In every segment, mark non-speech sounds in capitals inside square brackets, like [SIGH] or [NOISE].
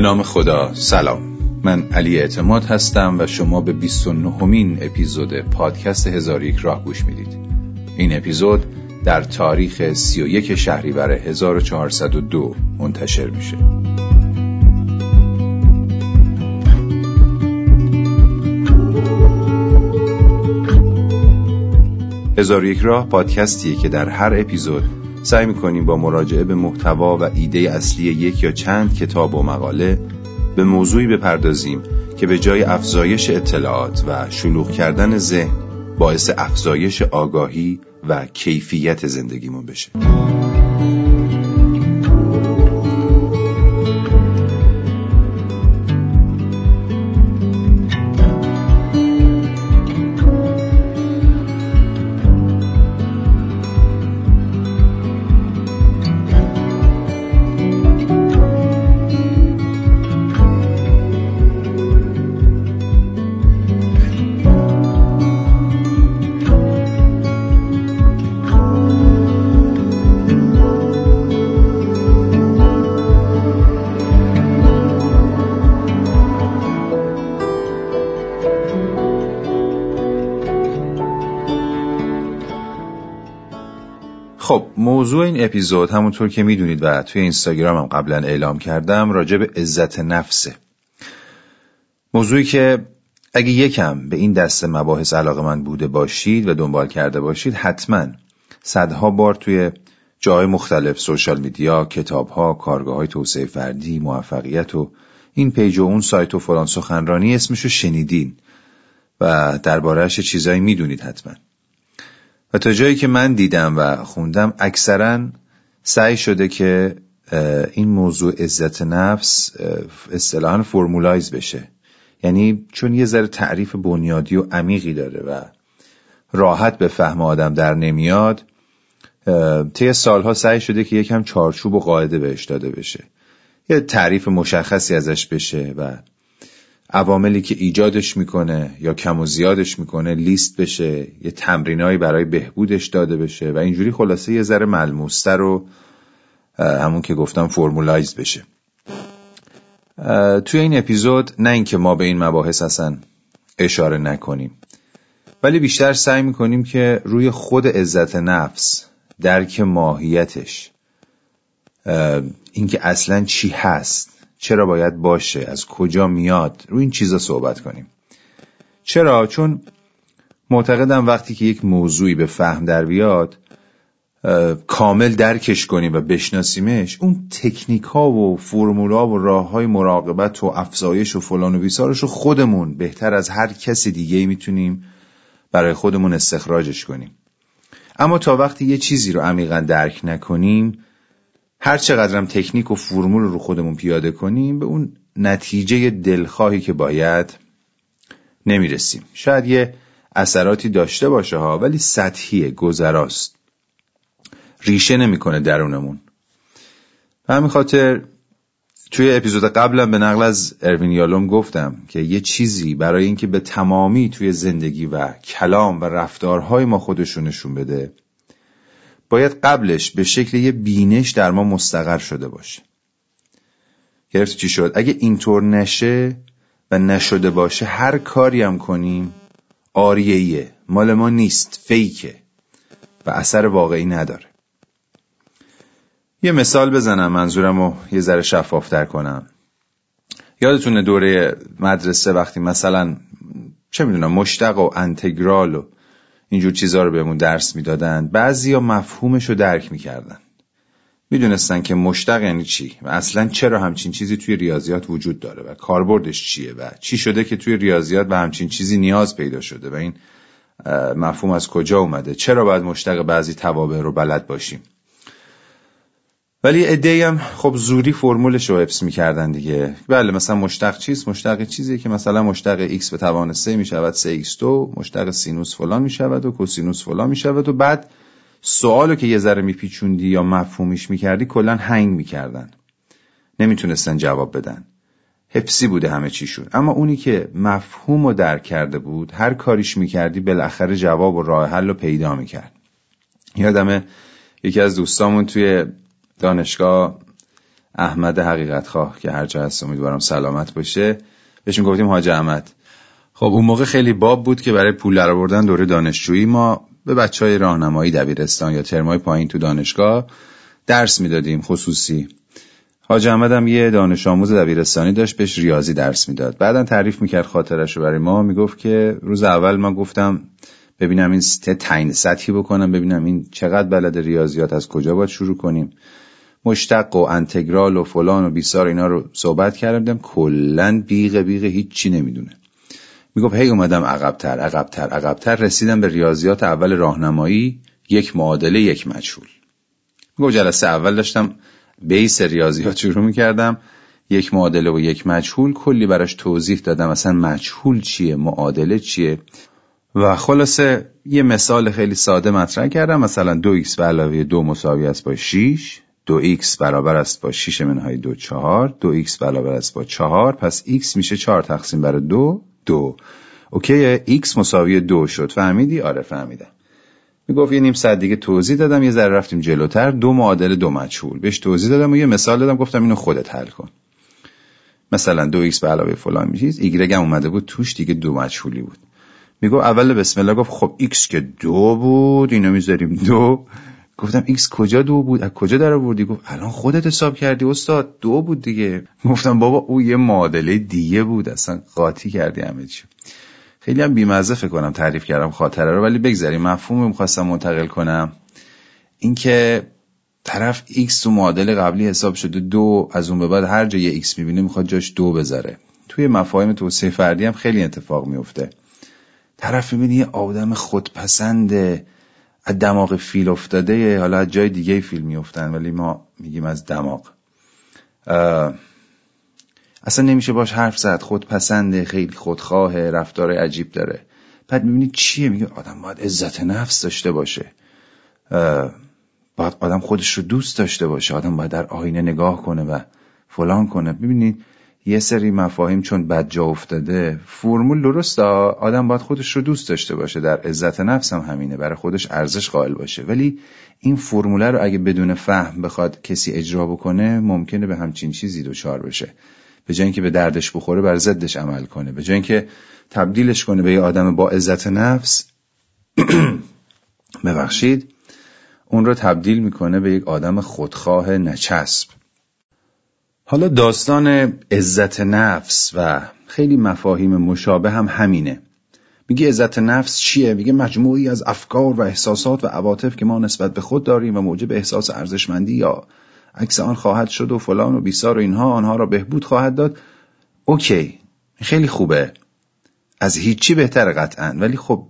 به نام خدا سلام. من علی اعتماد هستم و شما به 29 مین اپیزود پادکست هزار یک راه گوش می‌دید. این اپیزود در تاریخ 31 شهریور 1402 منتشر میشه. هزار یک راه پادکستیه که در هر اپیزود سعی می‌کنیم با مراجعه به محتوا و ایده اصلی یک یا چند کتاب و مقاله به موضوعی بپردازیم که به جای افزایش اطلاعات و شلوغ کردن ذهن باعث افزایش آگاهی و کیفیت زندگیمون بشه. موضوع این اپیزود همونطور که می‌دونید و توی اینستاگرامم قبلا اعلام کردم راجع به عزت نفسه. موضوعی که اگه یکم به این دسته مباحث علاقه من بوده باشید و دنبال کرده باشید حتما صدها بار توی جای مختلف سوشال میدیا، کتابها، کارگاه های توسعه فردی، موفقیت و این پیج و اون سایت و فلان سخنرانی اسمشو شنیدین و دربارهش چیزایی می‌دونید حتما. و تا جایی که من دیدم و خوندم اکثرا سعی شده که این موضوع عزت نفس اصطلاحا فرمولایز بشه. یعنی چون یه ذره تعریف بنیادی و عمیقی داره و راحت به فهم آدم در نمیاد طی سالها سعی شده که یکم چارچوب و قاعده بهش داده بشه. یه تعریف مشخصی ازش بشه و عواملی که ایجادش می‌کنه یا کم و زیادش می‌کنه لیست بشه یه تمرینایی برای بهبودش داده بشه و اینجوری خلاصه یه ذره ملموستر رو همون که گفتم فرمولایز بشه. توی این اپیزود نه اینکه ما به این مباحث اصلا اشاره نکنیم ولی بیشتر سعی می‌کنیم که روی خود عزت نفس درک ماهیتش اینکه اصلا چی هست چرا باید باشه؟ از کجا میاد؟ رو این چیزا صحبت کنیم. چرا؟ چون معتقدم وقتی که یک موضوعی به فهم در بیاد کامل درکش کنیم و بشناسیمش اون تکنیک ها و فرمولا و راه های مراقبت و افزایش و فلان و بیسارش رو خودمون بهتر از هر کس دیگه می‌تونیم برای خودمون استخراجش کنیم. اما تا وقتی یه چیزی رو عمیقا درک نکنیم هر چقدرم تکنیک و فرمول رو خودمون پیاده کنیم به اون نتیجه دلخواهی که باید نمی‌رسیم. شاید یه اثراتی داشته باشه ها ولی سطحیه گذراست. ریشه نمی‌کنه درونمون. به همین خاطر توی اپیزود قبلم به نقل از اروین یالوم گفتم که یه چیزی برای اینکه به تمامی توی زندگی و کلام و رفتارهای ما خودشون نشون بده باید قبلش به شکل یه بینش در ما مستقر شده باشه. گرفت چی شد؟ اگه اینطور نشه و نشده باشه هر کاری هم کنیم آریهیه مال ما نیست فیکه. و اثر واقعی نداره. یه مثال بزنم منظورم رو یه ذره شفافتر کنم. یادتونه دوره مدرسه وقتی مثلا چه می‌دونم مشتق و انتگرال و اینجور چیزها رو بهمون درس می‌دادن. بعضیا مفهومش رو درک می‌کردن. می‌دونستن که مشتق یعنی چی و اصلا چرا همچین چیزی توی ریاضیات وجود داره و کاربردش چیه و چی شده که توی ریاضیات و همچین چیزی نیاز پیدا شده و این مفهوم از کجا اومده؟ چرا باید مشتق بعضی توابع رو بلد باشیم؟ ولی ادهی هم خب زوری فرمولش رو حفظ می‌کردن دیگه. بله مثلا مشتق چیست؟ مشتق چیزی که مثلا مشتق x به توان 3 می‌شود 3x2 مشتق سینوس فلان می‌شود و کوسینوس فلان می‌شود و بعد سوالو که یه ذره میپیچوندی یا مفهومیش می‌کردی کلا هنگ می‌کردن. نمی‌تونستن جواب بدن. حفظی بوده همه چیشون. اما اونی که مفهوم رو درک کرده بود هر کاریش می‌کردی بالاخره جواب و راه حل رو پیدا می‌کرد. یادمه یکی از دوستامون توی دانشگاه احمد حقیقت خواه که هرچه هست امیدوارم سلامت باشه. بهش گفتیم حاج احمد. خب اون موقع خیلی باب بود که برای پول بردن دوره دانشجویی ما به بچه های راهنمایی دبیرستان یا ترمای پایین تو دانشگاه درس می‌دادیم خصوصی. حاج احمد هم یه دانش آموز دبیرستانی داشت بهش ریاضی درس می‌داد. بعدا تعریف می‌کرد خاطرش رو برای ما می‌گفت که روز اول من گفتم ببینم این تعیین سطحی بکنم ببینم این چقدر بلد ریاضیات از کجا باید شروع کنیم. مشتق و انتگرال و فلان و بیسار اینا رو صحبت کردم. کلا بیغ بیغ هیچی نمی‌دونه. می‌گفت هی اومدم عقبتر عقبتر عقبتر. رسیدم به ریاضیات اول راهنمایی یک معادله یک مجهول. می‌گفت جلسه اول داشتم بیس ریاضیات شروع می‌کردم. یک معادله و یک مجهول. کلی براش توضیح دادم اصلا مجهول چیه معادله چیه. و خلاصه یه مثال خیلی ساده مطرح کردم. مثلا دو ایکس به علاوه دو مساوی است با 6 دو ایکس برابر است با 6 منهای دو چهار. دو ایکس برابر است با چهار. پس ایکس میشه چهار تقسیم بر دو دو. OK ایکس مساوی دو شد. فهمیدی؟ آره فهمیدم. می‌گفت یه نیم ساعت دیگه توضیح دادم یه ذره رفتیم جلوتر. دو معادل دو مجهول. بهش توضیح دادم و یه مثال دادم گفتم اینو خودت حل کن. مثلا دو ایکس به علاوه فلان میشید ایگرگ هم اومده بود توش دیگه دو مجهولی بود. میگو اول بسم الله گفت خب ایکس که دو بود اینو می‌ذاریم دو. گفتم ایکس کجا دو بود؟ از کجا در آوردی گفت الان خودت حساب کردی استاد. دو بود دیگه. گفتم بابا او یه معادله دیگه بود. اصلا قاطی کردی همه چی. خیلی هم بیمزه فکر کنم تعریف کردم خاطره رو ولی بگذاریم. مفهوم می‌خواستم منتقل کنم. اینکه طرف ایکس تو معادله قبلی حساب شده دو از اون به بعد هر جا یه ایکس می‌بینه می‌خواد جاش دو بذاره. توی مفاهیم توسعه فردی هم خیلی اتفاق میفته طرف می‌بینی یه آدم خودپسند از دماغ فیل افتاده حالا از جای دیگه فیل میفتن ولی ما میگیم از دماغ. اصلا نمیشه باش حرف زد خودپسنده خیلی خودخواه رفتار عجیب داره. بعد می‌بینی چیه؟ میگه آدم باید عزت نفس داشته باشه. باید آدم خودش رو دوست داشته باشه آدم باید در آینه نگاه کنه و فلان کنه. ببینید یه سری مفاهیم چون بد جا افتاده فرمول درسته آدم باید خودش رو دوست داشته باشه. در عزت نفس هم همینه برای خودش ارزش قائل باشه. ولی این فرموله رو اگه بدون فهم بخواد کسی اجرا بکنه ممکنه به همچین چیزی دچار بشه. به جای اینکه به دردش بخوره بر ضدش عمل کنه. به جای اینکه تبدیلش کنه به یه آدم با عزت نفس [CLEARS THROAT] ببخشید اون رو تبدیل می‌کنه به یک آدم خودخواه نچسب. حالا داستان عزت نفس و خیلی مفاهیم مشابه هم همینه. میگه عزت نفس چیه؟ میگه مجموعی از افکار و احساسات و عواطف که ما نسبت به خود داریم و موجب احساس ارزشمندی یا عکس آن خواهد شد و فلان و بیسار و اینها آنها را بهبود خواهد داد. اوکی خیلی خوبه. از هیچی بهتر قطعا. ولی خب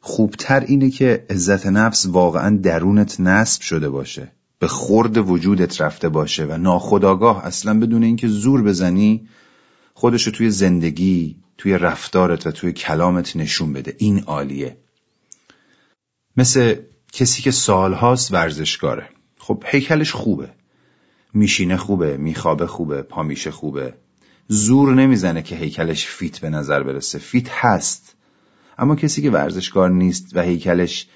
خوبتر اینه که عزت نفس واقعا درونت نصب شده باشه. به خورد وجودت رفته باشه و ناخداگاه اصلا بدون اینکه زور بزنی خودشو توی زندگی توی رفتارت و توی کلامت نشون بده. این عالیه. مثل کسی که سالهاست ورزشکاره. خب هیکلش خوبه. میشینه خوبه میخوابه خوبه پامیشه خوبه. زور نمی‌زنه که هیکلش فیت به نظر برسه. فیت هست. اما کسی که ورزشکار نیست و هیکلش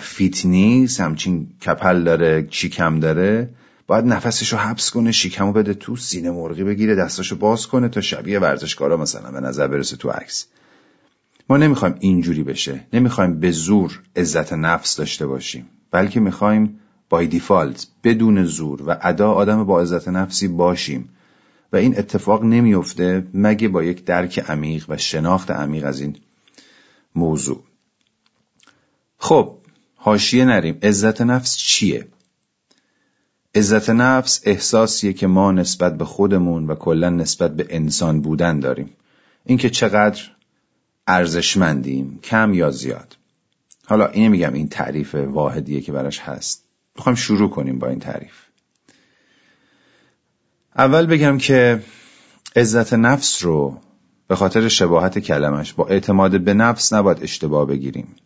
فیت نیست همچین کپل داره شیکم داره. باید نفسش رو حبس کنه شیکمو بده تو سینه مرغی بگیره دستاشو باز کنه تا شبیه ورزشکارا مثلا به نظر برسه تو عکس. ما نمی‌خوایم اینجوری بشه. نمی‌خوایم به زور عزت نفس داشته باشیم. بلکه می‌خوایم بای دیفالت بدون زور و ادا آدم با عزت نفسی باشیم. و این اتفاق نمیفته مگه با یک درک عمیق و شناخت عمیق از این موضوع. خب حاشیه نریم. عزت نفس چیه؟ عزت نفس احساسیه که ما نسبت به خودمون و کلا نسبت به انسان بودن داریم. اینکه چقدر ارزشمندیم کم یا زیاد. حالا اینه میگم این تعریف واحدیه که براش هست. می‌خوایم شروع کنیم با این تعریف. اول بگم که عزت نفس رو به خاطر شباهت کلمش با اعتماد به نفس نباید اشتباه بگیریم.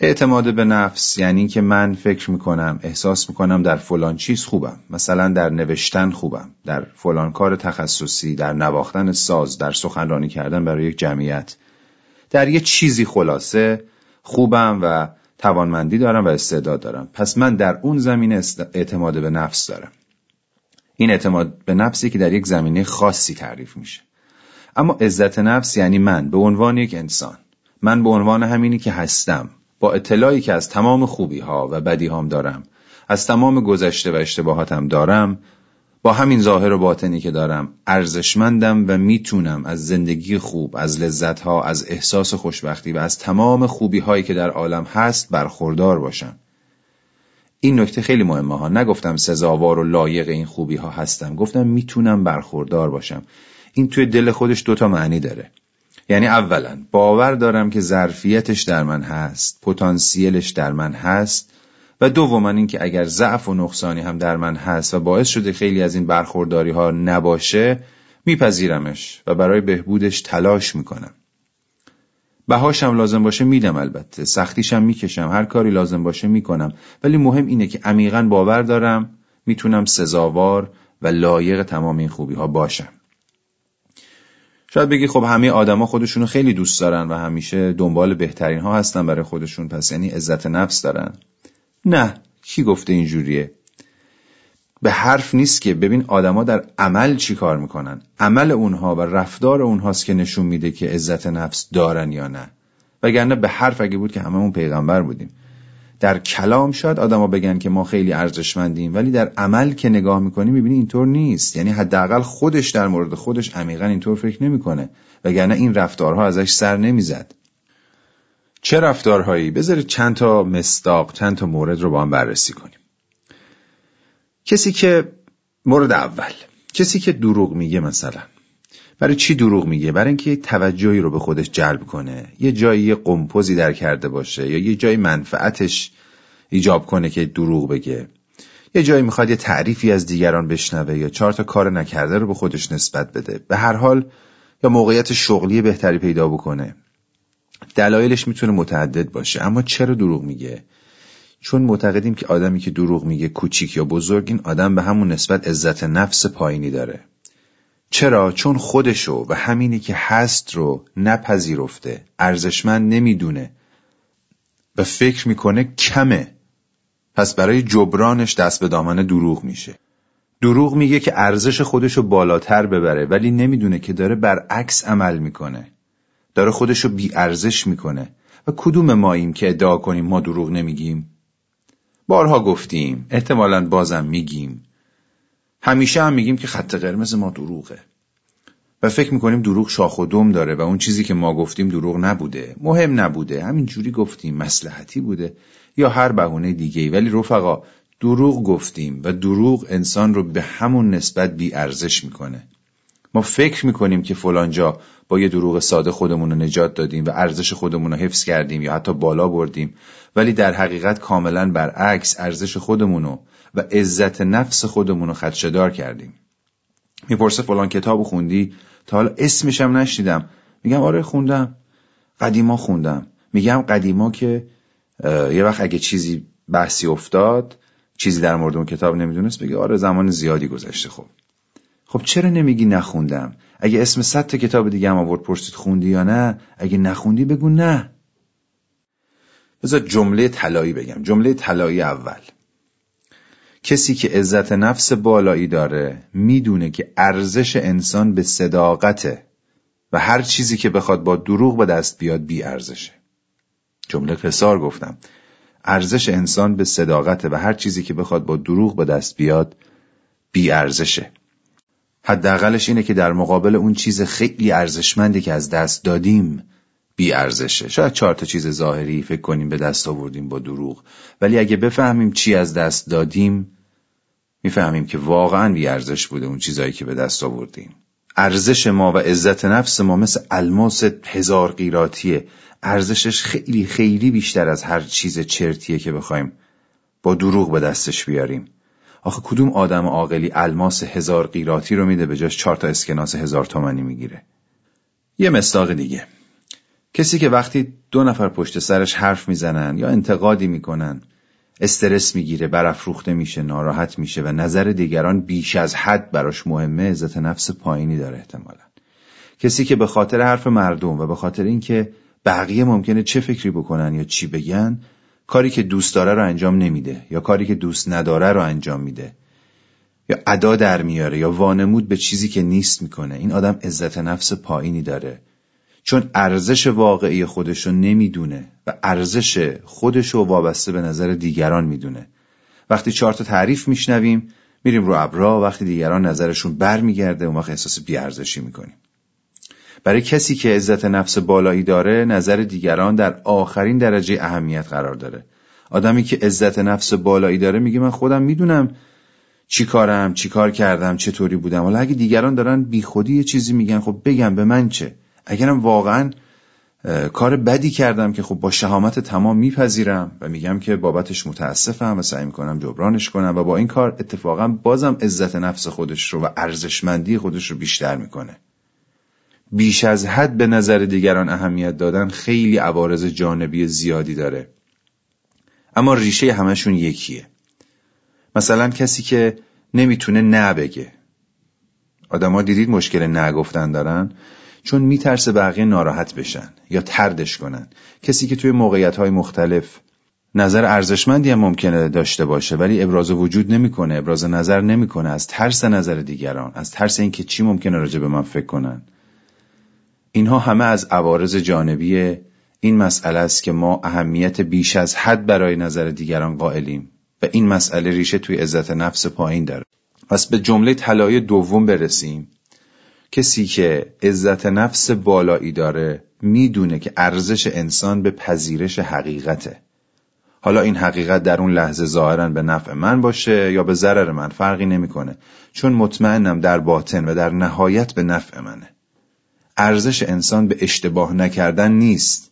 اعتماد به نفس یعنی که من فکر می‌کنم احساس می‌کنم در فلان چیز خوبم. مثلا در نوشتن خوبم در فلان کار تخصصی در نواختن ساز در سخنرانی کردن برای یک جمعیت. در یه چیزی خلاصه خوبم و توانمندی دارم و استعداد دارم. پس من در اون زمینه اعتماد به نفس دارم. این اعتماد به نفسی که در یک زمینه خاصی تعریف میشه. اما عزت نفس یعنی من به عنوان یک انسان. من به عنوان همینی که هستم. با اطلاعی که از تمام خوبی ها و بدی هام دارم از تمام گذشته و اشتباهاتم دارم با همین ظاهر و باطنی که دارم ارزشمندم و می‌تونم از زندگی خوب از لذت ها از احساس خوشبختی و از تمام خوبی هایی که در عالم هست برخوردار باشم. این نکته خیلی مهمه ها. نگفتم سزاوار و لایق این خوبی ها هستم. گفتم می‌تونم برخوردار باشم. این توی دل خودش دوتا معنی داره. یعنی اولا باور دارم که ظرفیتش در من هست پتانسیلش در من هست و دوما اینکه اگر ضعف و نقصانی هم در من هست و باعث شده خیلی از این برخورداری ها نباشه میپذیرمش و برای بهبودش تلاش می‌کنم. بهاشم لازم باشه میدم البته سختیشم می‌کشم هر کاری لازم باشه می‌کنم. ولی مهم اینه که عمیقا باور دارم می‌تونم سزاوار و لایق تمام این خوبی ها باشم. شاید بگی خب همه آدما خودشونو خیلی دوست دارن و همیشه دنبال بهترین ها هستن برای خودشون پس یعنی عزت نفس دارن. نه کی گفته اینجوریه؟ به حرف نیست که ببین آدما در عمل چی کار می‌کنن؟ عمل اونها و رفتار اونهاست که نشون میده که عزت نفس دارن یا نه. وگرنه به حرف اگه بود که هممون پیغمبر بودیم. در کلام شاید آدما بگن که ما خیلی ارزشمندیم ولی در عمل که نگاه می‌کنی می‌بینی اینطور نیست. یعنی حداقل خودش در مورد خودش عمیقا اینطور فکر نمی‌کنه وگرنه این رفتارها ازش سر نمی‌زد. چه رفتارهایی؟ بذارید چند تا مستاق چند تا مورد رو با هم بررسی کنیم. کسی که مورد اول کسی که دروغ میگه مثلا. برای چی دروغ میگه؟ برای اینکه یک توجهی رو به خودش جلب کنه. یه جایی قمپوزی در کرده باشه یا یه جایی منفعتش ایجاب کنه که دروغ بگه. یه جایی می‌خواد یه تعریفی از دیگران بشنوه یا چهار تا کار نکرده رو به خودش نسبت بده. به هر حال یا موقعیت شغلی بهتری پیدا بکنه. دلایلش می‌تونه متعدد باشه. اما چرا دروغ میگه؟ چون معتقدیم که آدمی که دروغ میگه کوچیک یا بزرگ این آدم به همون نسبت عزت نفس پایینی داره. چرا؟ چون خودشو و همینی که هست رو نپذیرفته. ارزشمند نمی‌دونه. و فکر می‌کنه کمه. پس برای جبرانش دست به دامن دروغ میشه. دروغ میگه که ارزش خودشو بالاتر ببره ولی نمی‌دونه که داره برعکس عمل می‌کنه. داره خودشو بی ارزش می‌کنه. و کدوم ماییم که ادعا کنیم ما دروغ نمیگیم؟ بارها گفتیم. احتمالا بازم میگیم. همیشه هم میگیم که خط قرمز ما دروغه. و فکر می‌کنیم دروغ شاخ و دم داره و اون چیزی که ما گفتیم دروغ نبوده. مهم نبوده. همین جوری گفتیم مسلحتی بوده. یا هر بهونه دیگه ولی رفقا دروغ گفتیم و دروغ انسان رو به همون نسبت بی ارزش می‌کنه. ما فکر می‌کنیم که فلانجا با یه دروغ ساده خودمون رو نجات دادیم و ارزش خودمون رو حفظ کردیم یا حتی بالا بردیم ولی در حقیقت کاملا برعکس ارزش خودمون و عزت نفس خودمون رو خدشدار کردیم. می‌پرسه فلان کتاب خوندی؟ تا حالا اسمشم نشنیدم. میگم آره خوندم. قدیما خوندم. میگم قدیما که یه وقت اگه چیزی بحثی افتاد چیزی در مورد اون کتاب نمی‌دونست بگه آره زمان زیادی گذشته خب. خب چرا نمیگی نخوندم؟ اگه اسم صد تا کتاب دیگه هم آورد پرسید خوندی یا نه؟ اگه نخوندی بگو نه. بذار جمله طلایی بگم. جمله طلایی اول. کسی که عزت نفس بالایی داره می‌دونه که ارزش انسان به صداقته و هر چیزی که بخواد با دروغ به دست بیاد بی ارزشه. جمله قصار گفتم. ارزش انسان به صداقته و هر چیزی که بخواد با دروغ به دست بیاد بی ارزشه. حداقلش اینه که در مقابل اون چیز خیلی ارزشمندی که از دست دادیم بی ارزشه. شاید چهار تا چیز ظاهری فکر کنیم به دست آوردیم با دروغ. ولی اگه بفهمیم چی از دست دادیم می‌فهمیم که واقعا بی ارزش بوده اون چیزایی که به دست آوردیم. ارزش ما و عزت نفس ما مثل الماس هزار قیراتیه. ارزشش خیلی خیلی بیشتر از هر چیز چرتیه که بخوایم با دروغ به دستش بیاریم. آخه کدوم آدم عاقلی الماس هزار قیراتی رو میده به جاش چهار تا اسکناس هزار تومنی می‌گیره؟ یه مستاق دیگه. کسی که وقتی دو نفر پشت سرش حرف می‌زنن یا انتقادی می‌کنن استرس می‌گیره برافروخته میشه ناراحت میشه و نظر دیگران بیش از حد براش مهمه عزت نفس پایینی داره احتمالا. کسی که به خاطر حرف مردم و به خاطر اینکه بقیه ممکنه چه فکری بکنن یا چی بگن کاری که دوست داره رو انجام نمیده یا کاری که دوست نداره رو انجام میده یا ادا در میاره یا وانمود به چیزی که نیست می‌کنه. این آدم عزت نفس پایینی داره. چون ارزش واقعی خودشو نمی‌دونه و ارزش خودشو وابسته به نظر دیگران می‌دونه. وقتی چهار تعریف میشنویم میریم رو ابرا وقتی دیگران نظرشون برمیگرده اون وقت احساس بیارزشی می‌کنیم. برای کسی که عزت نفس بالایی داره نظر دیگران در آخرین درجه اهمیت قرار داره. آدمی که عزت نفس بالایی داره میگه من خودم می‌دونم چی کارم چی کار کردم چطوری بودم. حالا اگه دیگران دارن بیخودی یه چیزی میگن خب بگم به من چه. اگرم واقعا کار بدی کردم که خب با شهامت تمام میپذیرم و میگم که بابتش متاسفم و سعی می‌کنم جبرانش کنم و با این کار اتفاقا بازم عزت نفس خودش رو و ارزشمندی خودش رو بیشتر می‌کنه. بیش از حد به نظر دیگران اهمیت دادن خیلی عوارض جانبی زیادی داره. اما ریشه همشون یکیه. مثلا کسی که نمی‌تونه نه بگه. آدما دیدید مشکل نگفتن دارن؟ چون میترسه بقیه ناراحت بشن یا تردش کنن. کسی که توی موقعیت های مختلف نظر ارزشمندی هم ممکنه داشته باشه ولی ابراز وجود نمی‌کنه ابراز نظر نمی‌کنه. از ترس نظر دیگران از ترس اینکه چی ممکنه راجع به من فکر کنن؟ اینها همه از عوارض جانبی این مسئله است که ما اهمیت بیش از حد برای نظر دیگران قائلیم و این مسئله ریشه توی عزت نفس پایین داره. پس به جمله طلای دوم برسیم. کسی که عزت نفس بالایی داره می‌دونه که ارزش انسان به پذیرش حقیقته. حالا این حقیقت در اون لحظه ظاهرا به نفع من باشه یا به ضرر من فرقی نمی‌کنه. چون مطمئنم در باطن و در نهایت به نفع منه. ارزش انسان به اشتباه نکردن نیست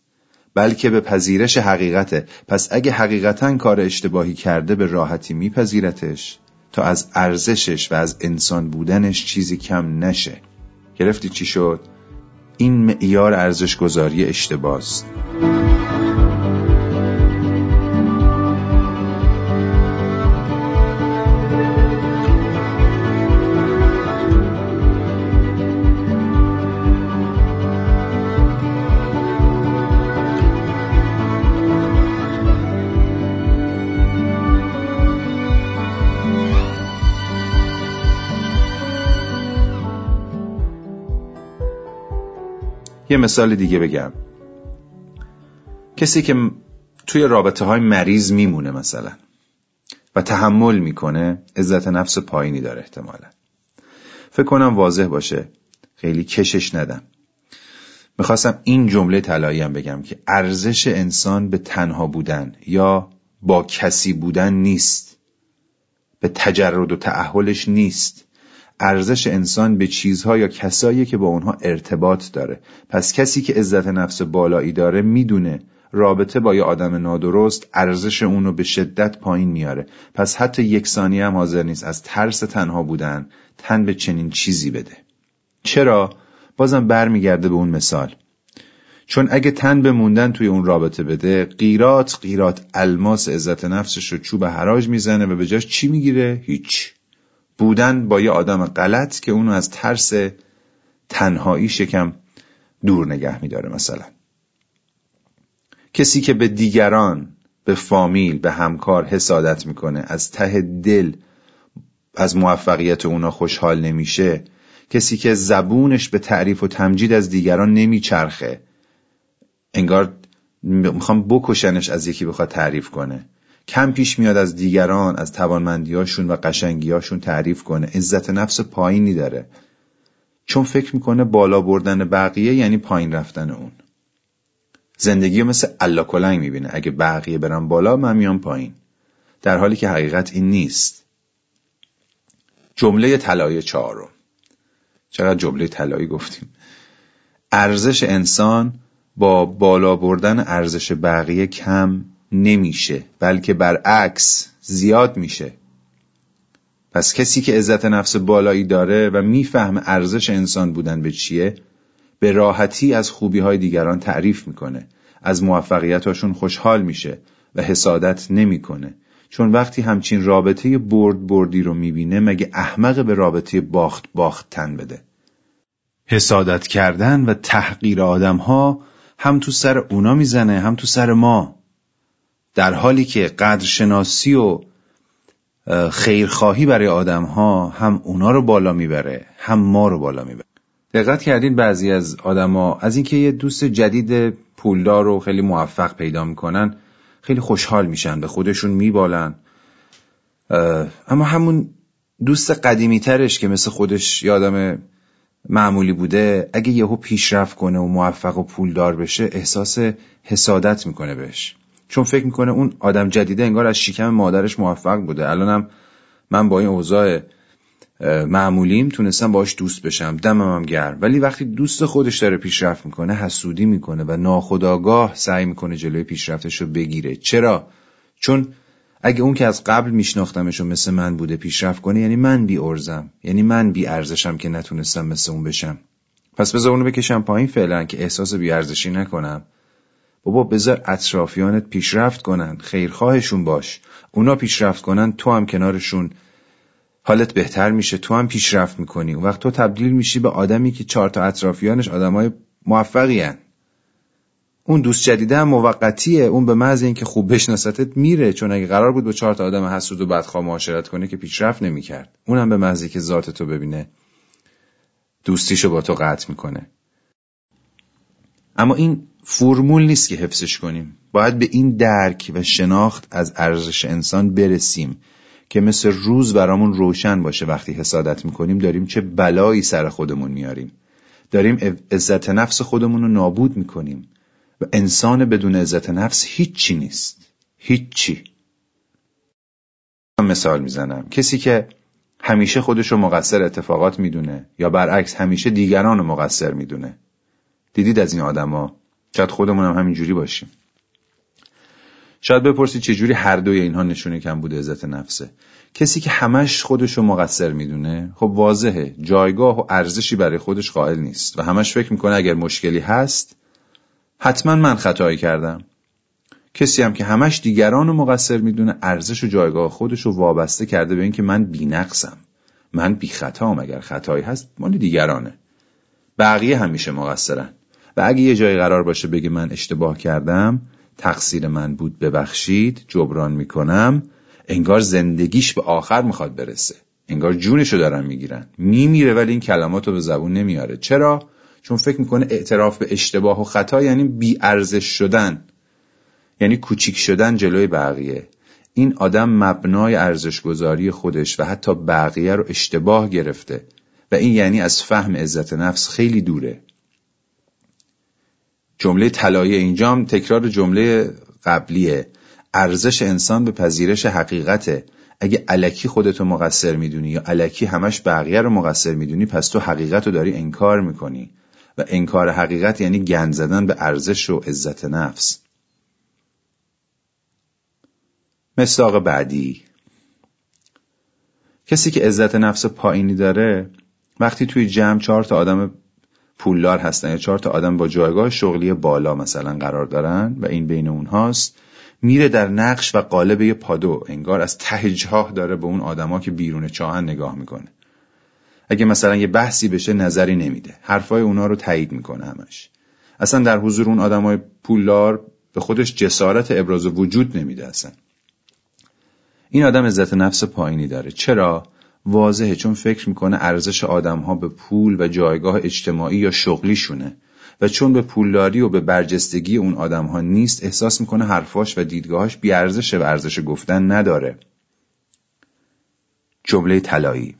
بلکه به پذیرش حقیقته. پس اگه حقیقتا کار اشتباهی کرده به راحتی میپذیرتش تا از ارزشش و از انسان بودنش چیزی کم نشه. گرفتی چی شد؟ این معیار ارزش گذاری اشتباست یه مثال دیگه بگم. کسی که توی رابطه های مریض میمونه مثلا و تحمل می‌کنه عزت نفس پایینی داره احتمالا. فکر کنم واضح باشه. خیلی کشش ندم. می‌خواستم این جمله هم بگم که ارزش انسان به تنها بودن یا با کسی بودن نیست. به تجرد و تعهلش نیست. ارزش انسان به چیزها یا کسایی که با اونها ارتباط داره. پس کسی که عزت نفس بالایی داره می‌دونه رابطه با یه آدم نادرست ارزش اونو به شدت پایین میاره. پس حتی یک ثانیه هم حاضر نیست از ترس تنها بودن تن به چنین چیزی بده. چرا؟ بازم برمیگرده به اون مثال. چون اگه تن به موندن توی اون رابطه بده قیرات قیرات الماس عزت نفسش رو چوب حراج می‌زنه و به جاش چی می‌گیره؟ هیچ. بودن با یه آدم غلط که اونو از ترس تنهایی شکم دور نگه میداره مثلا. کسی که به دیگران به فامیل به همکار حسادت می‌کنه از ته دل از موفقیت اونا خوشحال نمیشه کسی که زبونش به تعریف و تمجید از دیگران نمیچرخه انگار می‌خوام بکشنش از یکی بخواد تعریف کنه. کم پیش میاد از دیگران از توانمندیاشون و قشنگیاشون تعریف کنه. عزت نفس پایینی داره. چون فکر می‌کنه بالا بردن بقیه یعنی پایین رفتن اون. زندگی مثل الله کلنگ می‌بینه. اگه بقیه برن بالا من میام پایین. در حالی که حقیقت این نیست. جمله طلای چهارم. چقدر جمله طلایی گفتیم. ارزش انسان با بالا بردن ارزش بقیه کم نمیشه بلکه برعکس زیاد میشه. پس کسی که عزت نفس بالایی داره و می‌فهمه ارزش انسان بودن به چیه به راحتی از خوبی های دیگران تعریف می‌کنه. از موفقیتاشون خوشحال میشه و حسادت نمی‌کنه. چون وقتی همچین رابطه برد بردی رو می‌بینه مگه احمق به رابطه باخت باخت تن بده؟ حسادت کردن و تحقیر آدم ها هم تو سر اونا می‌زنه هم تو سر ما. در حالی که قدرشناسی و خیرخواهی برای آدم ها هم اونا رو بالا می‌بره هم ما رو بالا می‌بره. دقت کردید بعضی از آدما از اینکه یه دوست جدید پولدار رو خیلی موفق پیدا می‌کنن خیلی خوشحال میشن به خودشون میبالن. اما همون دوست قدیمی ترش که مثل خودش یادم معمولی بوده اگه یهو پیشرفت کنه و موفق و پولدار بشه احساس حسادت می‌کنه بهش. چون فکر می‌کنه اون آدم جدیده انگار از شکم مادرش موفق بوده. الانم من با این اوضاع معمولیم تونستم باش دوست بشم. دمم هم گرم. ولی وقتی دوست خودش داره پیشرفت می‌کنه حسودی می‌کنه و ناخداگاه سعی می‌کنه جلوی پیشرفتش رو بگیره. چرا؟ چون اگه اون که از قبل میشناختمش و مثل من بوده پیشرفت کنه یعنی من بی ارزم. یعنی من بی ارزشم که نتونستم مثل اون بشم. پس بذار اونو بکشم پایین فعلا که احساس بی ارزشی نکنم. بابا بذار اطرافیانت پیشرفت کنن خیرخواهشون باش. اونا پیشرفت کنن تو هم کنارشون. حالت بهتر میشه تو هم پیشرفت می‌کنی. اون وقت تو تبدیل میشی به آدمی که چهار تا اطرافیانش آدمای موفقی هن. اون دوست جدیده هم موقتیه. اون به محض اینکه خوب بشناستت میره. چون اگه قرار بود با چهار تا آدم حسود و بدخواه معاشرت کنه که پیشرفت نمی‌کرد. اونم به محض که ذات تو ببینه دوستیشو با تو قطع می‌کنه. اما این فرمول نیست که حفظش کنیم. باید به این درک و شناخت از ارزش انسان برسیم که مثل روز برامون روشن باشه. وقتی حسادت می‌کنیم داریم چه بلایی سر خودمون میاریم. داریم عزت نفس خودمون رو نابود می‌کنیم. و انسان بدون عزت نفس هیچی نیست. هیچی. مثال می‌زنم. کسی که همیشه خودش رو مقصر اتفاقات می‌دونه یا برعکس همیشه دیگران رو مقصر می‌دونه. دیدید از این آدما؟ شاید خودمون هم همینجوری باشیم. شاید بپرسید چجوری هر دوی اینها نشونه کم بوده عزت نفسه. کسی که همش خودش رو مقصر می‌دونه خب واضحه جایگاه و ارزشی برای خودش قائل نیست و همش فکر می‌کنه اگر مشکلی هست حتما من خطایی کردم. کسی هم که همش دیگران رو مقصر می‌دونه ارزش و جایگاه خودش رو وابسته کرده به اینکه من بینقصم. من بی خطام اگر خطایی هست مال دیگرانه. بقیه همیشه مقصرن. و اگه یه جایی قرار باشه بگه من اشتباه کردم تقصیر من بود ببخشید جبران می‌کنم. انگار زندگیش به آخر می‌خواد برسه. انگار جونشو دارن می‌گیرن. میمیره ولی این کلمات رو به زبون نمیاره. چرا؟ چون فکر می‌کنه اعتراف به اشتباه و خطا یعنی بی ارزش شدن. یعنی کوچیک شدن جلوی بقیه. این آدم مبنای ارزشگذاری خودش و حتی بقیه رو اشتباه گرفته. و این یعنی از فهم عزت نفس خیلی دوره. جمله طلایی اینجام تکرار جمله قبلیه. ارزش انسان به پذیرش حقیقته. اگه علکی خودتو مقصر می‌دونی یا علکی همش بقیه رو مقصر می‌دونی پس تو حقیقت رو داری انکار می‌کنی. و انکار حقیقت یعنی گند زدن به ارزش و عزت نفس. مصداق بعدی. کسی که عزت نفس پایینی داره وقتی توی جمع چهار تا آدم پولدار هستن. یا چهار تا آدم با جایگاه شغلی بالا مثلا قرار دارن و این بین اونهاست. میره در نقش و قالب یه پادو. انگار از ته داره به اون آدما که بیرون چاهن نگاه می‌کنه. اگه مثلا یه بحثی بشه نظری نمیده. حرفای اونا رو تایید می‌کنه همش. اصلا در حضور اون آدمای پولدار به خودش جسارت ابراز وجود نمیده اصلا. این آدم عزت نفس پایینی داره. چرا؟ واضحه چون فکر می‌کنه ارزش آدمها به پول و جایگاه اجتماعی یا شغلیشونه و چون به پولداری و به برجستگی اون آدمها نیست احساس می‌کنه حرفاش و دیدگاهاش بیارزشه و ارزش گفتن نداره. جمله طلایی.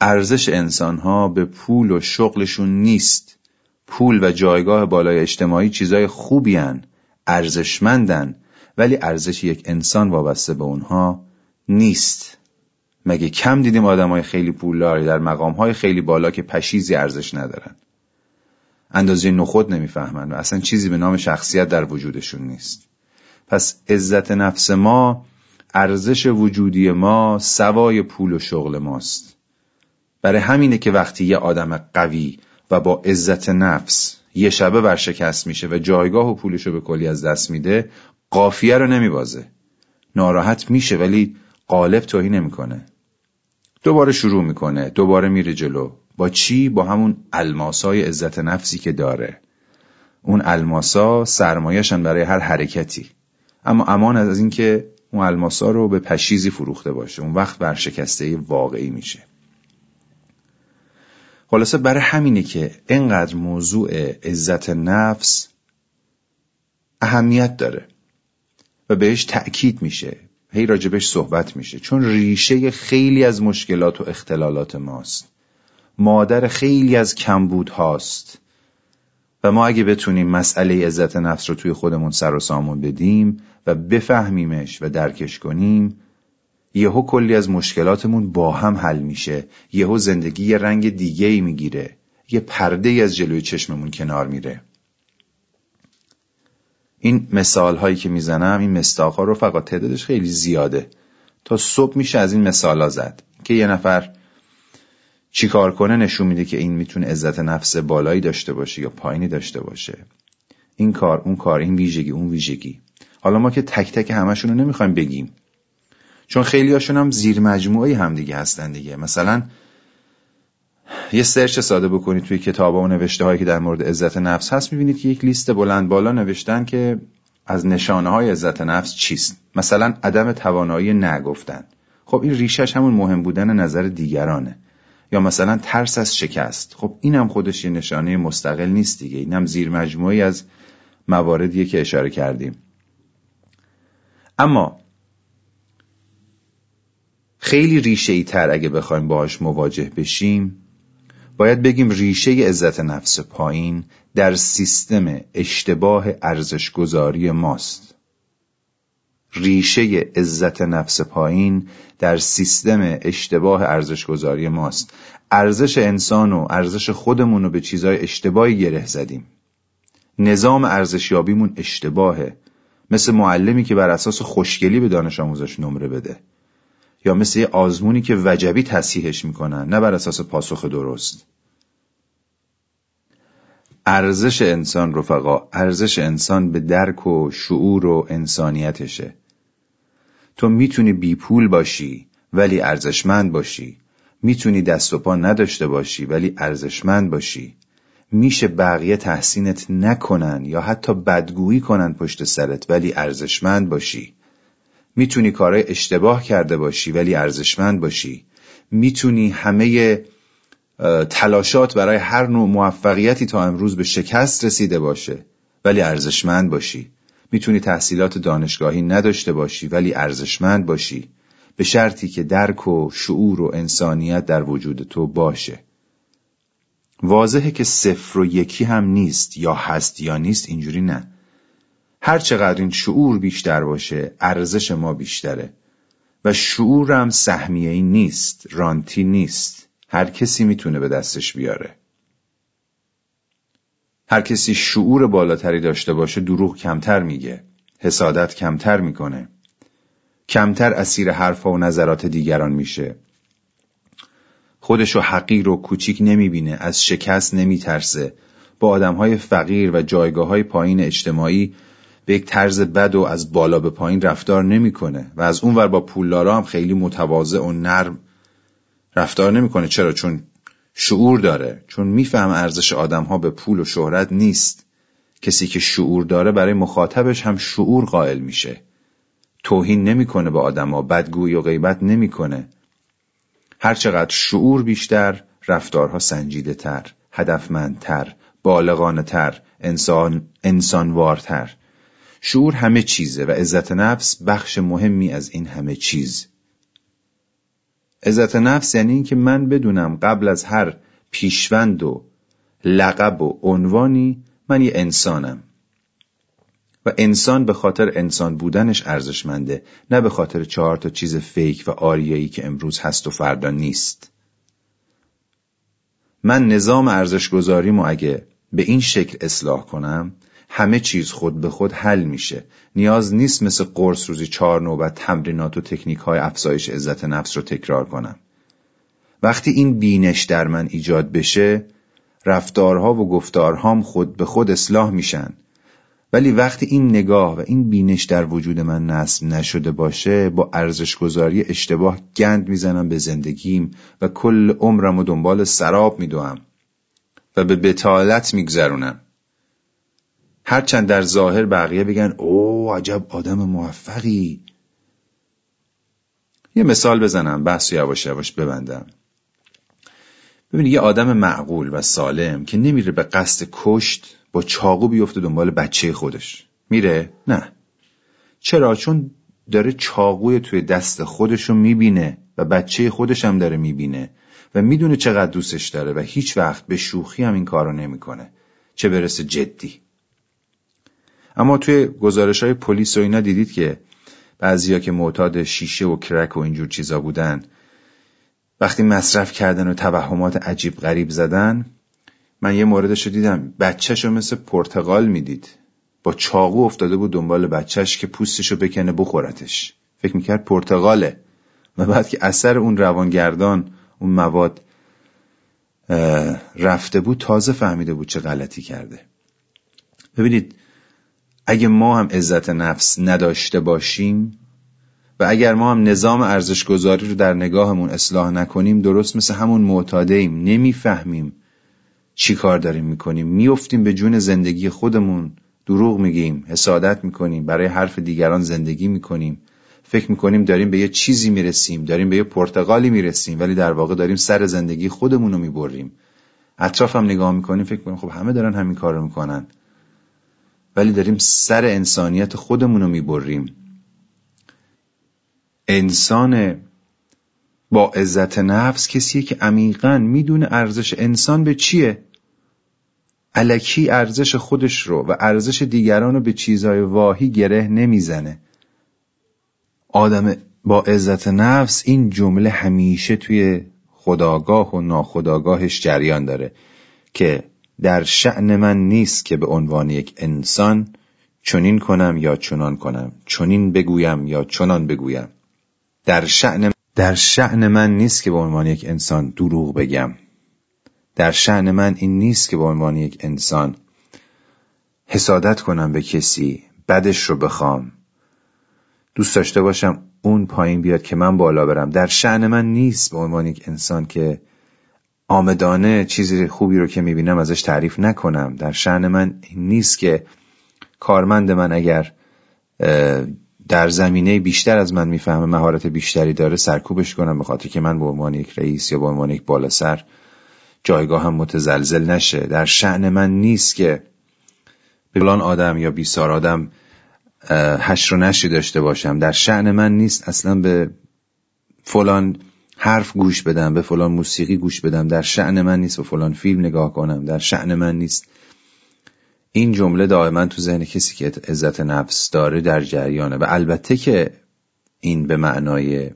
ارزش انسانها به پول و شغلشون نیست. پول و جایگاه بالای اجتماعی چیزای خوبی هن. ارزشمندن ولی ارزش یک انسان وابسته به اونها نیست. مگه کم دیدیم آدم های خیلی پولداری در مقام های خیلی بالا که پشیزی ارزش ندارن؟ اندازه نخود نمی‌فهمن و اصلا چیزی به نام شخصیت در وجودشون نیست. پس عزت نفس ما ارزش وجودی ما سوای پول و شغل ماست. برای همینه که وقتی یه آدم قوی و با عزت نفس یه شبه ورشکست میشه و جایگاه و پولش به کلی از دست میده قافیه رو نمیبازه. ناراحت میشه ولی قالب توهی نمی‌کنه. دوباره شروع می‌کنه دوباره میره جلو. با چی؟ با همون الماسای عزت نفسی که داره. اون الماسا سرمایهشن برای هر حرکتی. اما امان از اینکه اون الماسا رو به پشیزی فروخته باشه. اون وقت ورشکسته واقعی میشه. خلاصه برای همینه که انقدر موضوع عزت نفس اهمیت داره و بهش تأکید میشه. هی راجبش صحبت میشه. چون ریشه خیلی از مشکلات و اختلالات ماست. مادر خیلی از کمبود هاست. و ما اگه بتونیم مسئله عزت نفس رو توی خودمون سر و سامون بدیم و بفهمیمش و درکش کنیم یهو کلی از مشکلاتمون با هم حل میشه. یهو زندگی یه رنگ دیگه ای می‌گیره. یه پرده از جلوی چشممون کنار میره. این مثال هایی که می‌زنم این مستاق ها رو فقط تعدادش خیلی زیاده. تا صبح میشه از این مثال ها زد. که یه نفر چیکار کنه نشون میده که این می‌تونه عزت نفس بالایی داشته باشه یا پایینی داشته باشه. این کار اون کار این ویژگی اون ویژگی. حالا ما که تک تک همشون رو نمی‌خوایم بگیم. چون خیلی هاشون هم زیر مجموعه هم دیگه هستن دیگه. مثلا یه سرچ ساده بکنید توی کتاب و نوشته هایی که در مورد عزت نفس هست. می‌بینید که یک لیست بلند بالا نوشتن که از نشانه های عزت نفس چیست. مثلا عدم توانایی نگفتن. خب این ریشش همون مهم بودن نظر دیگرانه. یا مثلا ترس از شکست. خب اینم خودش یه نشانه مستقل نیست دیگه. اینم زیر مجموعی از مواردیه که اشاره کردیم. اما خیلی ریشه ای تر اگه بخوایم باهاش مواجه بشیم باید بگیم ریشه عزت نفس پایین در سیستم اشتباه ارزشگذاری ماست. ریشه عزت نفس پایین در سیستم اشتباه ارزشگذاری ماست. ارزش انسان و ارزش خودمون رو به چیزای اشتباهی گره زدیم. نظام ارزشیابیمون اشتباهه. مثل معلمی که بر اساس خوشگلی به دانش آموزش نمره بده. یا مثل یه آزمونی که وجبی تصحیحش می‌کنن نه بر اساس پاسخ درست. ارزش انسان رفقا ارزش انسان به درک و شعور و انسانیتشه. تو می‌تونی بی پول باشی ولی ارزشمند باشی. می‌تونی دست و پا نداشته باشی ولی ارزشمند باشی. میشه بقیه تحسینت نکنن یا حتی بدگویی کنن پشت سرت ولی ارزشمند باشی. می‌تونی کارهای اشتباه کرده باشی ولی ارزشمند باشی. می‌تونی همه تلاشات برای هر نوع موفقیتی تا امروز به شکست رسیده باشه ولی ارزشمند باشی. می‌تونی تحصیلات دانشگاهی نداشته باشی ولی ارزشمند باشی. به شرطی که درک و شعور و انسانیت در وجود تو باشه. واضحه که صفر و یکی هم نیست یا هست یا نیست اینجوری نه. هر چقدر این شعور بیشتر باشه ارزش ما بیشتره. و شعورم سهمیه ای نیست رانتی نیست. هر کسی می‌تونه به دستش بیاره. هر کسی شعور بالاتری داشته باشه دروغ کمتر میگه. حسادت کمتر می‌کنه. کمتر اسیر حرفا و نظرات دیگران میشه. خودشو حقیر و کوچیک نمی‌بینه از شکست نمیترسه. با آدمهای فقیر و جایگاه های پایین اجتماعی به یک طرز بد و از بالا به پایین رفتار نمی‌کنه و از اونور با پولدارا هم خیلی متواضع و نرم رفتار نمی‌کنه. چرا؟ چون شعور داره. چون میفهم ارزش آدم ها به پول و شهرت نیست. کسی که شعور داره برای مخاطبش هم شعور قائل میشه. توهین نمی‌کنه به آدما بدگویی و غیبت نمی‌کنه. هرچقدر شعور بیشتر رفتارها سنجیده تر هدفمندتر بالغانه تر انسان انسانوارتر. شعور همه چیزه و عزت نفس بخش مهمی از این همه چیز. عزت نفس یعنی اینکه من بدونم قبل از هر پیشوند و لقب و عنوانی من یه انسانم. و انسان به خاطر انسان بودنش ارزشمنده نه به خاطر چهار تا چیز فیک و آریایی که امروز هست و فردا نیست. من نظام ارزش گذاریمو اگه به این شکل اصلاح کنم همه چیز خود به خود حل میشه. نیاز نیست مثل قرص روزی چهار نوبت تمرینات و تکنیک های افزایش عزت نفس رو تکرار کنم. وقتی این بینش در من ایجاد بشه رفتارها و گفتارهام خود به خود اصلاح میشن. ولی وقتی این نگاه و این بینش در وجود من نصب نشده باشه با ارزشگذاری اشتباه گند می‌زنم به زندگیم و کل عمرم و دنبال سراب میدوم و به بتالت میگذرونم. هرچند در ظاهر بقیه بگن او عجب آدم موفقی. یه مثال بزنم بحث یواش یواش ببندم. ببینید یه آدم معقول و سالم که نمیره به قصد کشت با چاقو بیفته دنبال بچه خودش. میره؟ نه. چرا؟ چون داره چاقوی توی دست خودشو می‌بینه و بچه خودش هم داره می‌بینه و می‌دونه چقدر دوستش داره و هیچ وقت به شوخی هم این کارو نمی‌کنه. چه برسه جدی. اما توی گزارش های پلیس و اینا دیدید که بعضیا که معتاد شیشه و کرک و اینجور چیزا بودن وقتی مصرف کردن و توهمات عجیب غریب زدن من یه موردش رو دیدم. بچهش رو مثل پرتغال می‌دید. با چاقو افتاده بود دنبال بچهش که پوستش رو بکنه بخورتش. فکر می‌کرد پرتغاله و بعد که اثر اون روانگردان اون مواد رفته بود تازه فهمیده بود چه غلطی کرده. ببینید اگه ما هم عزت نفس نداشته باشیم و اگر ما هم نظام ارزش گذاری رو در نگاهمون اصلاح نکنیم درست مثل همون معتاده ایم نمی‌فهمیم چی کار داریم می‌کنیم. میفتیم به جون زندگی خودمون دروغ میگیم حسادت می‌کنیم برای حرف دیگران زندگی می‌کنیم. فکر می‌کنیم داریم به یه چیزی می‌رسیم داریم به یه پرتغالی می‌رسیم ولی در واقع داریم سر زندگی خودمون رو می‌بریم. اطرافم نگاه می‌کنیم فکر می‌کنیم خب همه دارن همین کار می‌کنن. ولی داریم سر انسانیت خودمون رو می‌بریم. انسان با عزت نفس کسیه که عمیقا می‌دونه ارزش انسان به چیه. علکی ارزش خودش رو و ارزش دیگران رو به چیزهای واهی گره نمی‌زنه. آدم با عزت نفس این جمله همیشه توی خداگاه و ناخداگاهش جریان داره که در شعن من نیست که به عنوان یک انسان چنین کنم یا چنان کنم چنین بگویم یا چنان بگویم. در شعن در شعن من نیست که به عنوان یک انسان دروغ بگم. در شعن من این نیست که به عنوان یک انسان حسادت کنم به کسی بدش رو بخوام. دوست داشته باشم اون پایین بیاد که من بالا برم. در شعن من نیست به عنوان یک انسان که آمدانه چیزی خوبی رو که می‌بینم ازش تعریف نکنم. در شعن من نیست که کارمند من اگر در زمینه بیشتر از من می‌فهمه مهارت بیشتری داره سرکوبش کنم به خاطر که من به عنوان یک رئیس یا به عنوان یک بالا سر جایگاه هم متزلزل نشه. در شعن من نیست که فلان آدم یا بیسار آدم هش و نشی داشته باشم. در شعن من نیست اصلا به فلان حرف گوش بدم به فلان موسیقی گوش بدم در شعن من نیست به فلان فیلم نگاه کنم در شعن من نیست. این جمله دائما تو ذهن کسی که عزت نفس داره در جریانه و البته که این به معنای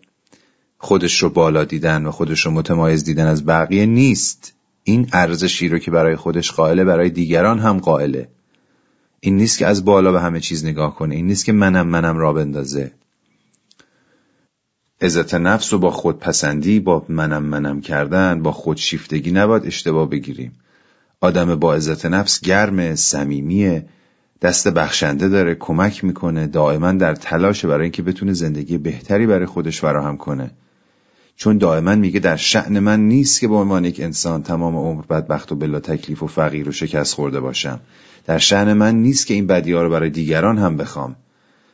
خودش رو بالا دیدن و خودش رو متمایز دیدن از بقیه نیست. این ارزشی رو که برای خودش قائله برای دیگران هم قائله. این نیست که از بالا به همه چیز نگاه کنه این نیست که منم منم را بندازه. عزت نفس رو با خودپسندی با منم منم کردن با خودشیفتگی نباید اشتباه بگیریم. آدم با عزت نفس گرم صمیمیه دست بخشنده داره کمک می‌کنه دائما در تلاش برای اینکه بتونه زندگی بهتری برای خودش فراهم کنه. چون دائما میگه در شعن من نیست که به عنوان یک انسان تمام عمر بدبخت و بلا تکلیف و فقیر و شکست خورده باشم. در شعن من نیست که این بدی رو برای دیگران هم بخوام.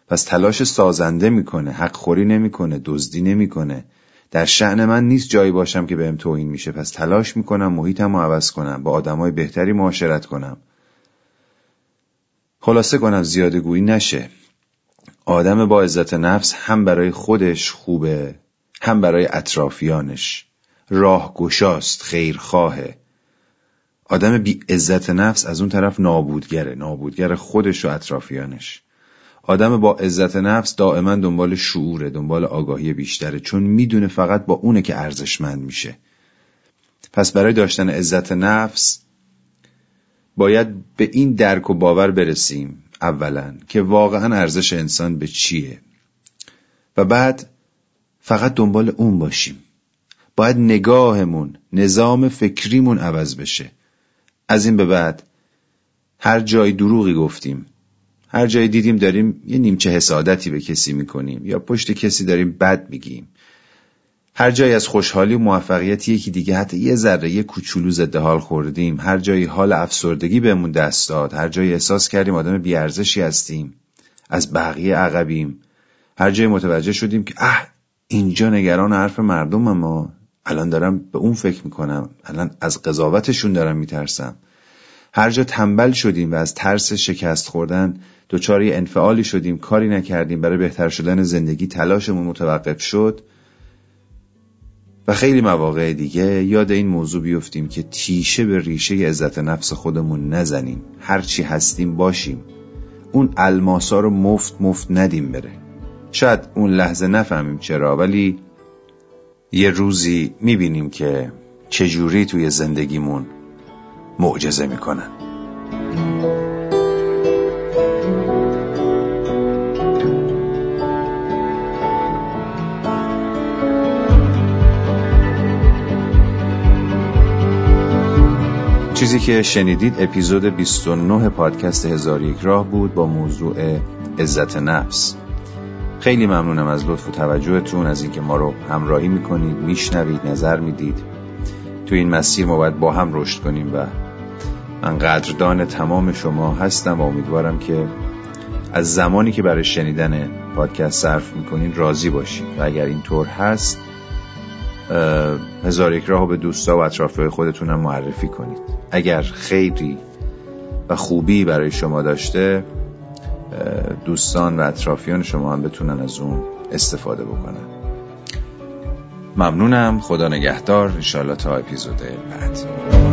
پس تلاش سازنده می‌کنه حق خوری نمی‌کنه دزدی نمی‌کنه. در شعن من نیست جایی باشم که بهم توهین میشه. پس تلاش می‌کنم محیطم رو عوض کنم با آدمای بهتری معاشرت کنم. خلاصه کنم زیاده گویی نشه. آدم با عزت نفس هم برای خودش خوبه هم برای اطرافیانش. راه گشاست خیرخواهه. آدم بی عزت نفس از اون طرف نابودگره. نابودگر خودش و اطرافیانش. آدم با عزت نفس دائما دنبال شعوره دنبال آگاهی بیشتره چون می‌دونه فقط با اونه که ارزشمند میشه. پس برای داشتن عزت نفس باید به این درک و باور برسیم اولا که واقعا ارزش انسان به چیه. و بعد فقط دنبال اون باشیم. باید نگاهمون نظام فکریمون عوض بشه. از این به بعد هر جای دروغی گفتیم هر جای دیدیم داریم یه نیمچه حسادتی به کسی می‌کنیم یا پشت کسی داریم بد میگیم. هر جایی از خوشحالی و موفقیت یکی دیگه حتی یه ذره یه کوچولو ضد حال خوردیم. هر جایی حال افسردگی بهمون دست داد هر جایی احساس کردیم آدم بیارزشی هستیم از بقیه عقبیم. هر جایی متوجه شدیم که اه اینجا نگران حرف مردم اما الان دارم به اون فکر می‌کنم. الان از قضاوتشون دارم میترسم. هر جا تنبل شدیم و از ترس شکست خوردن دچار انفعالی شدیم کاری نکردیم برای بهتر شدن زندگی تلاشمون متوقف شد و خیلی مواقع دیگه یاد این موضوع بیفتیم که تیشه به ریشه عزت نفس خودمون نزنیم. هرچی هستیم باشیم. اون الماسا رو مفت مفت ندیم بره. شاید اون لحظه نفهمیم چرا ولی یه روزی می‌بینیم که چجوری توی زندگیمون معجزه می‌کنن چیزی که شنیدید اپیزود 29 پادکست هزار یک راه بود با موضوع عزت نفس. خیلی ممنونم از لطف و توجهتون از اینکه ما رو همراهی می‌کنید میشنوید نظر می‌دید. تو این مسیر ما باید با هم رشد کنیم و من قدردان تمام شما هستم و امیدوارم که از زمانی که برای شنیدن پادکست صرف می‌کنین راضی باشید و اگر اینطور هست هزار یک راه به دوستا و اطرافیای خودتون هم معرفی کنید. اگر خیری و خوبی برای شما داشته دوستان و اطرافیان شما هم بتونن از اون استفاده بکنن. ممنونم. خدا نگهدار. انشالله تا اپیزود بعد